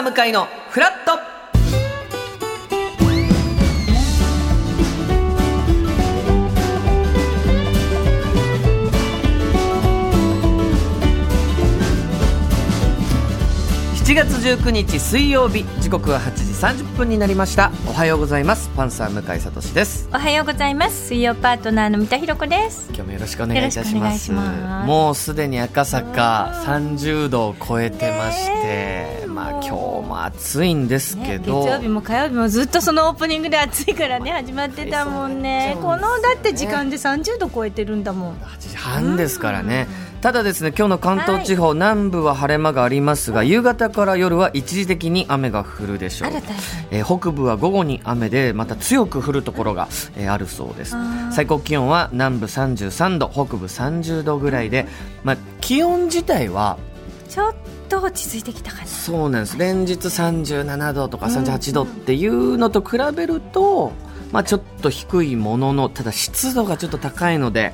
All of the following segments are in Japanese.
ー向井のフラット。7月19日水曜日時刻は8時30分になりました。おはようございます。パンサー向井聡です。おはようございます。水曜パートナーの三田寛子です。今日もよろしくお願いいたします。もうすでに赤坂30度を超えてましてまあ今日も暑いんですけど、ね、月曜日も火曜日もずっとそのオープニングで暑いからね始まってたもんね。このだって時間で30度超えてるんだもん。8時半ですからね、ただですね今日の関東地方、はい、南部は晴れ間がありますが夕方から夜は一時的に雨が降るでしょう、えー、北部は午後に雨でまた強く降るところが、えー、あるそうです。最高気温は南部33度北部30度ぐらいで、まあ、気温自体はちょっと落ち着いてきたかなそうなんです。連日37度とか38度っていうのと比べると、まあ、ちょっと低いもののただ湿度がちょっと高いので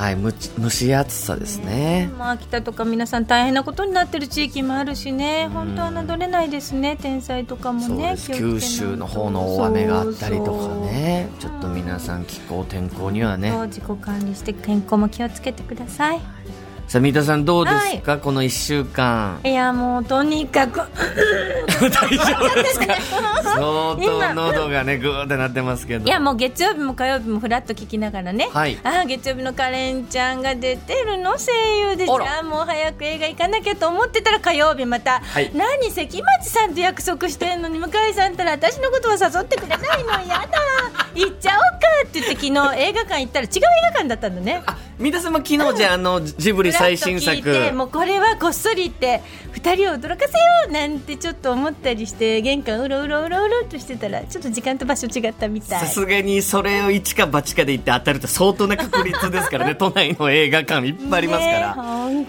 はい、む蒸し暑さですね、まあ、秋田とか皆さん大変なことになってる地域もあるしね、本当は侮れないですね、天災とかもね九州の方の大雨があったりとかね、ちょっと皆さん、気候、天候にはね、自己管理して健康も気をつけてください。さあ三田さんどうですか、はい、この1週間。いやもうとにかく 大丈夫ですか？相当喉がねぐーってなってますけど。いやもう月曜日も火曜日もフラッと聞きながらね、はい、あ月曜日のカレンちゃんが出てるの？声優でじゃあもう早く映画行かなきゃと思ってたら火曜日また、はい、何関町さんと約束してんのに向井さんったら私のことは誘ってくれないの？やだ行っちゃおうかって言って昨日映画館行ったら違う映画館だったんだね。三田さんも昨日じゃあの ジブリ最新作。もうこれはこっそり言って2人を驚かせようなんてちょっと思ったりして玄関うろうろうろうろとしてたらちょっと時間と場所違ったみたい。さすがにそれを一か八かで言って当たると相当な確率ですからね都内の映画館いっぱいありますか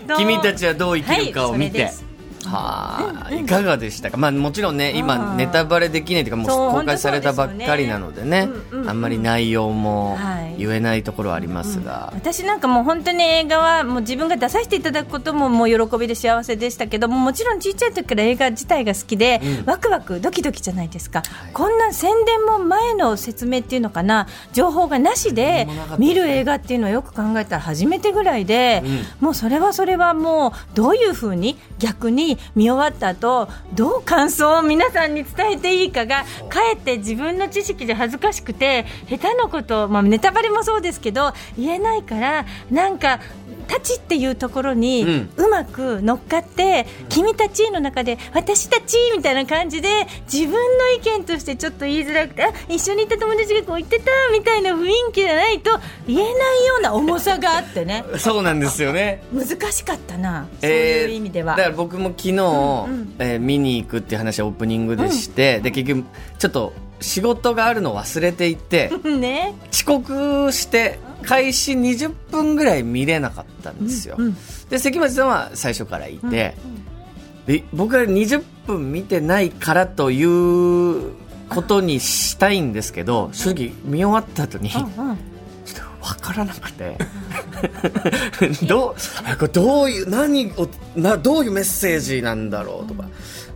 ら、君たちはどう生きるかを見て。はいはあ、い。かがでしたか、まあ、もちろんね今ネタバレできないというかもう公開されたばっかりなのでね、あんまり内容も言えないところはありますが、うん、私なんかもう本当に映画はもう自分が出させていただくことももう喜びで幸せでしたけどももちろん小さい時から映画自体が好きで、うん、ワクワクドキドキじゃないですか、はい、こんな宣伝も前の説明っていうのかな？情報がなしで見る映画っていうのはよく考えたら初めてぐらいで、うん、もうそれはそれはもうどういうふうに逆に見終わった後どう感想を皆さんに伝えていいかがかえって自分の知識で恥ずかしくて下手なこと、まあ、ネタバレもそうですけど言えないからなんかたちっていうところにうまく乗っかって、うん、君たちの中で私たちみたいな感じで自分の意見としてちょっと言いづらくて一緒にいた友達がこう言ってたみたいな雰囲気じゃないと言えないような重さがあってね。そうなんですよね。難しかったな、そういう意味では。だから僕も昨日、うんうん、えー、見に行くっていう話はオープニングでして、うん、で結局ちょっと仕事があるのを忘れていて、ね、遅刻して開始20分ぐらい見れなかったんですよ、うんうん、で関町さんは最初からいて、うんうん、で僕は20分見てないからということにしたいんですけど正直見終わった後に、うんうん。ちょっと分からなくて。どうどういう何をなどういうメッセージなんだろうとか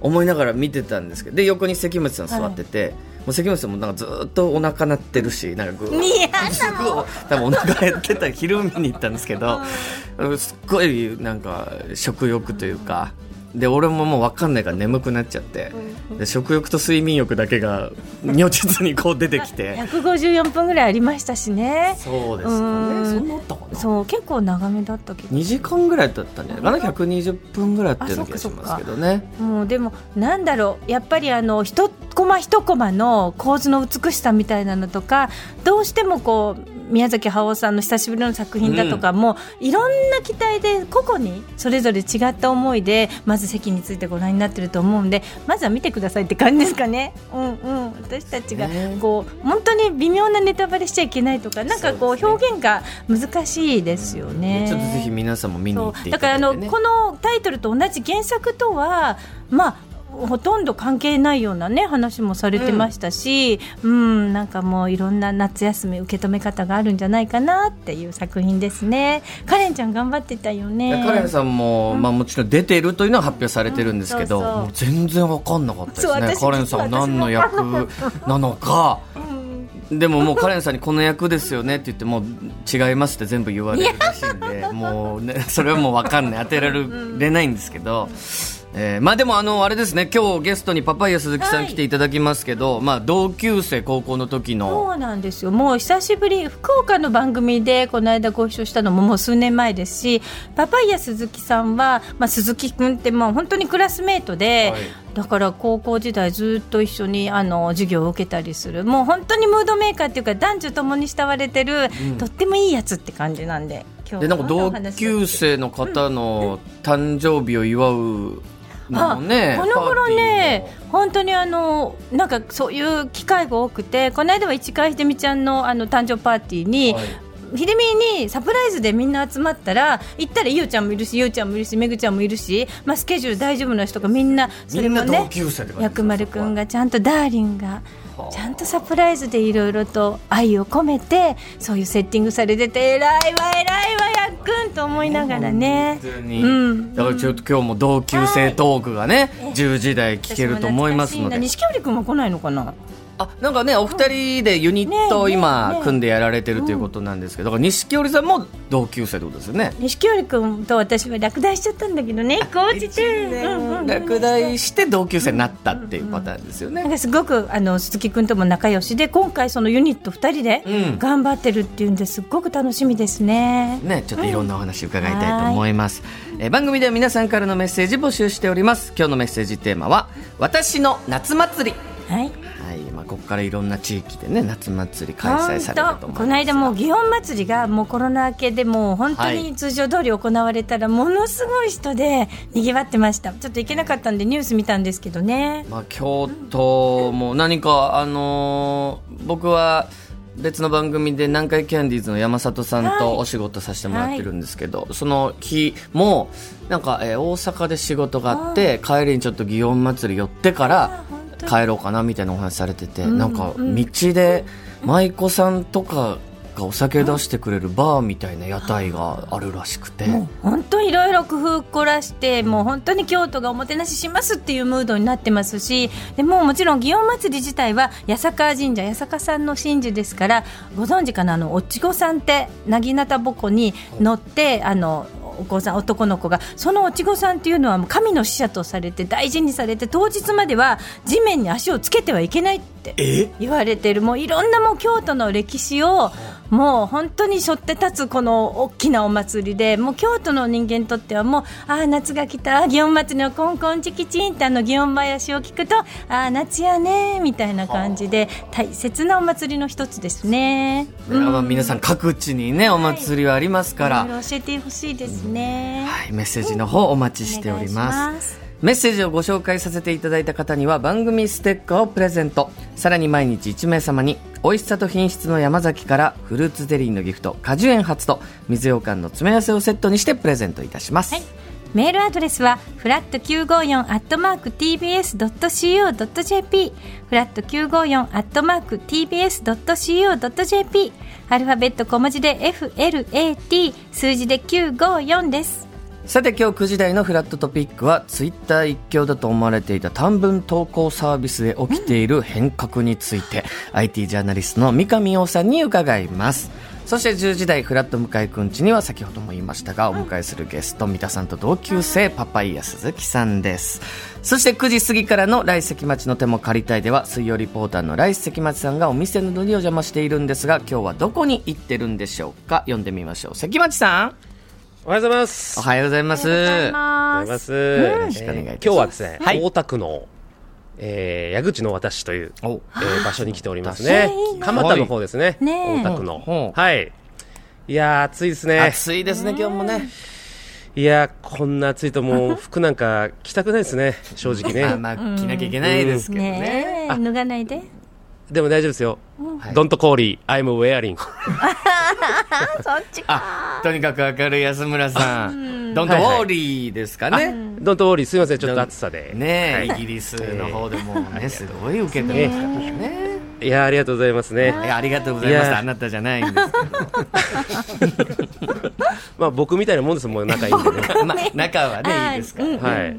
思いながら見てたんですけどで横に関町さん座ってて、はい。もう関口さんもなんかずっとお腹鳴ってるしなんかぐー多分お腹減ってた昼見に行ったんですけど、すっごいなんか食欲というかで俺ももう分かんないから眠くなっちゃって、で食欲と睡眠欲だけが如実にこう出てきて。154分ぐらいありましたしね。そうですね。そんなったかな？そう結構長めだったけど。2時間ぐらいだったんじゃな？いかな120分ぐらいっていう気がしますけどね。もうでもなんだろう。やっぱりあの一コマ一コマの構図の美しさみたいなのとかどうしてもこう宮崎駿さんの久しぶりの作品だとかも、うん、いろんな期待で個々にそれぞれ違った思いでまず席についてご覧になってると思うんでまずは見てくださいって感じですかね。うんうん、私たちがこう本当に微妙なネタバレしちゃいけないとかなんかこう表現が難しいですよね。ちょっとぜひ皆さんも見に行って、ね、だからあのこのタイトルと同じ原作とはまあほとんど関係ないようなね話もされてましたし、うん、うんなんかもういろんな夏休み受け止め方があるんじゃないかなっていう作品ですね。カレンちゃん頑張ってたよね。カレンさんも、うん、まあもちろん出ているというのは発表されてるんですけど、うん、そうそう全然わかんなかったですね。カレンさんは何の役なのか。でももうカレンさんにこの役ですよねって言っても違いますって全部言われるらしいんでもう、ね、それはもう分かんない当てられないんですけど、えー、まあでもあのあれですね。今日ゲストにパパイヤ鈴木さん来ていただきますけど、はい、まあ同級生高校の時の。そうなんですよ。もう久しぶり福岡の番組でこの間ご一緒したのももう数年前ですしパパイヤ鈴木さんは、まあ、鈴木君ってもう本当にクラスメートで、はい、だから高校時代ずっと一緒にあの授業を受けたりする。もう本当にムードメーカーっていうか男女ともに慕われてる、うん、とってもいいやつって感じなんで。でなんか同級生の方の誕生日を祝うあね、この頃ね、本当にあのなんかそういう機会が多くて、この間は市川秀美ちゃんのあの誕生パーティーに、はい、秀美にサプライズでみんな集まったら行ったらゆうちゃんもいるしゆうちゃんもいるしめぐちゃんもいるし、まあ、スケジュール大丈夫な人がみんなそれもね薬丸君がちゃんとダーリンが。ちゃんとサプライズでいろいろと愛を込めてそういうセッティングされてて偉いわ偉いわやっくんと思いながらね、うん、だからちょっと今日も同級生トークがね、はい、10時台聞けると思いますので。錦織君も来ないのかな？あなんかねお二人でユニットを今組んでやられてるということなんですけど、錦織さんも同級生ってことですよね。錦織君と私は落第しちゃったんだけどね高じて、落第して同級生になったっていうパターンですよね、なんかすごくあの鈴木君とも仲良しで今回そのユニット二人で頑張ってるっていうんです。ごく楽しみですね、ねちょっといろんなお話伺いたいと思います、え番組では皆さんからのメッセージ募集しております。今日のメッセージテーマは私の夏祭り。はいここからいろんな地域でね夏祭り開催されると思この間も祇園祭りがもうコロナ明けでもう本当に通常通り行われたらものすごい人でにぎわってました。ちょっと行けなかったんでニュース見たんですけどね、まあ、京都も何かあのー、僕は別の番組で南海キャンディーズの山里さんとお仕事させてもらってるんですけど、はいはい、その日もなんか、えー、大阪で仕事があって帰りにちょっと祇園祭り寄ってから帰ろうかなみたいなお話されてて、うん、なんか道で舞妓さんとかがお酒出してくれるバーみたいな屋台があるらしくて、もう本当いろいろ工夫凝らしてもう本当に京都がおもてなししますっていうムードになってますしでももちろん祇園祭り自体は八坂神社八坂さんの神事ですからご存知かな？あのおちごさんってなぎなたぼこに乗ってあのお子さん男の子が。そのおちごさんっていうのは神の使者とされて大事にされて当日までは地面に足をつけてはいけないって言われてる。もういろんなもう京都の歴史をもう本当に背負って立つこの大きなお祭りでもう京都の人間にとってはもうああ夏が来た祇園祭のコンコンチキチンってあの祇園林を聞くとああ夏やねみたいな感じで大切なお祭りの一つですね、うん、皆さん各地にねお祭りはありますから、はい、教えてほしいですね、はい、メッセージの方お待ちしております。メッセージをご紹介させていただいた方には番組ステッカーをプレゼント。さらに毎日1名様に美味しさと品質の山崎からフルーツゼリーのギフト果樹園初と水羊羹の詰め合わせをセットにしてプレゼントいたします、はい、メールアドレスはフラット954アットマーク TBS.CO.JP フラット954アットマーク TBS.CO.JP アルファベット小文字で FLAT 数字で954です。さて今日9時台のフラットトピックはツイッター一強だと思われていた短文投稿サービスで起きている変革について、うん、IT ジャーナリストの三上洋さんに伺います。そして10時台フラット向井くんちには先ほども言いましたがお迎えするゲスト三田さんと同級生パパイヤ鈴木さんです。そして9時過ぎからの来関町の手も借りたいでは水曜リポーターの来関町さんがお店などにお邪魔しているんですが今日はどこに行ってるんでしょうか？読んでみましょう。関町さんおはようございます。おはようございます。おはようございます。よろしくお願いします。今日はですね、はい、大田区のえー矢口の私という、おえー場所に来ておりますね。蒲田の方ですね。ねえ大田区のはい。いやー、暑いですね。暑いですね、今日もね。いやー、こんな暑いともう服なんか着たくないですね、正直ね。まあまあ、着なきゃいけないですけどね。脱がないででも大丈夫ですよ。はい Don't call I'm wearing. そっちあ、とにかく明るい安村さん。ドントウォーリーですかね。Don't worry, すみません、ちょっと暑さで。ねイギリスの方でもね、すごい受けてましたからね。いやー、ありがとうございますね。いやありがとうございます。あなたじゃないんです まあ僕みたいなもんですもん、仲いいんでね。けど。まあ、仲はね、いいですから。はい。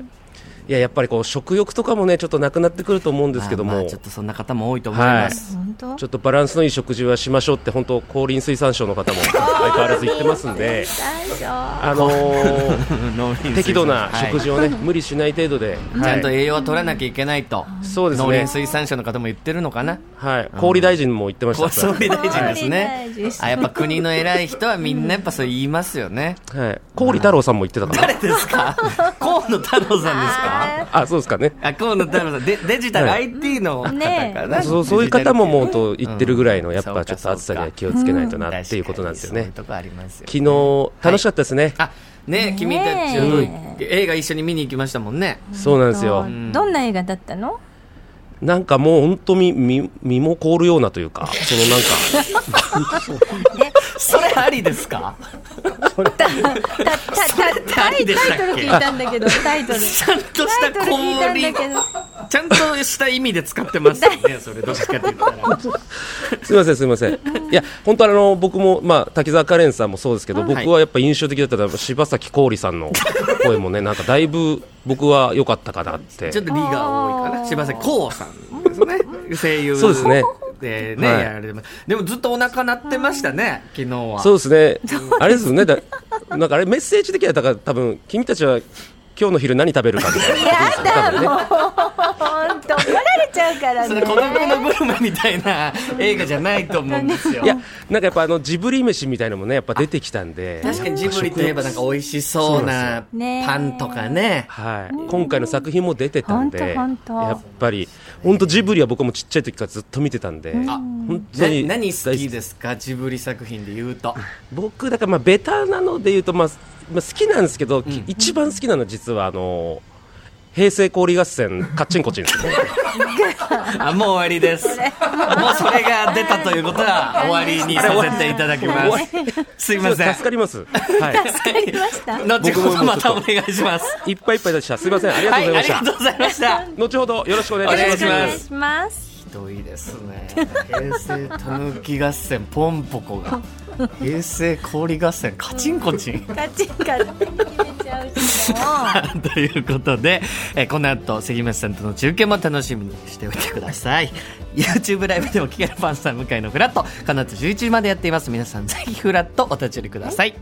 いや、やっぱりこう、食欲とかもね、ちょっとなくなってくると思うんですけども、ちょっとそんな方も多いと思います。本当ちょっとバランスのいい食事はしましょうって、本当、農林水産省の方も 相変わらず言ってますんで、あのー 適度な食事はをね、無理しない程度で、い。ちゃんとはい栄養は取らなきゃいけないと。そうですね。農林、水産省の方も言ってるのかな？はい、氷大臣も言ってました。総理大臣ですね。あ、やっぱ国の偉い人はみんなやっぱそう言いますよね。はい、氷太郎さんも言ってたかな。誰ですか？河野太郎さんですか？あ、そうですかね。あ、河野太郎さん。デデジタルはい IT の方ねかな。そうそういう方ももうと言ってるぐらいの、うんやっぱちょっと暑さには気をつけないとなっていうことなんですよね昨日、楽しかったですね。あ、ね君たちと映画一緒に見に行きましたもんね。そうなんですよ。んどんな映画だったの？なんかもう本当に身身も凍るようなというか、そのなんか、それありですか？たたたタイタイトル聞いたんだけどタイトル。ちゃんとしたタイちゃんとした意味で使ってますよね、それどっちかって言ったら。すみません、すみません。いや、本当あの、僕も、まあ、滝沢カレンさんもそうですけど、僕はやっぱ印象的だったのは、柴咲コウリさんの声もね、なんかだいぶ僕は良かったかなって。ちょっとリが多いかな。柴咲コウさんですね。声優。そうですね。でね、はいやられてます。でもずっとお腹鳴ってましたね、昨日は。そうですね。あれですよね。だなんかあれメッセージ的には、だから多分、君たちは今日の昼何食べるかみたいなことですよね。本当怒られちゃうからねそれ孤独のグルメみたいな映画じゃないと思うんですよ。いや、なんかやっぱあの、ジブリ飯みたいなのもね、やっぱ出てきたんで。確かにジブリといえばなんか美味しそうなパンとかね。はい、今回の作品も出てたんで、やっぱり、本当ジブリは僕もちっちゃい時からずっと見てたんで、あ本当なに何好きですか？ジブリ作品で言うと。僕、だからまあベタなので言うと、まあ、まあ、好きなんですけど、き一番好きなのは実はあの平成氷合戦カッチンコチンですね。あ、もう終わりです。もうそれが出たということは終わりにさせていただきます。すいません。助かります。はい。ありました後ほどまたお願いします。いっぱいいっぱいでした。すみません。ありがとうはい、あございました。りがとうございました。後ほどよろしくお願いします。どいですね。平成たぬき合戦ポンポコが。平成氷合戦カチンコチン。カチンカチン ということで、えーこの後関町さんとの中継も楽しみにしておいてください YouTube ライブでも聞けるパンサー向井のフラットこの後11時までやっています皆さんぜひフラットお立ち寄りください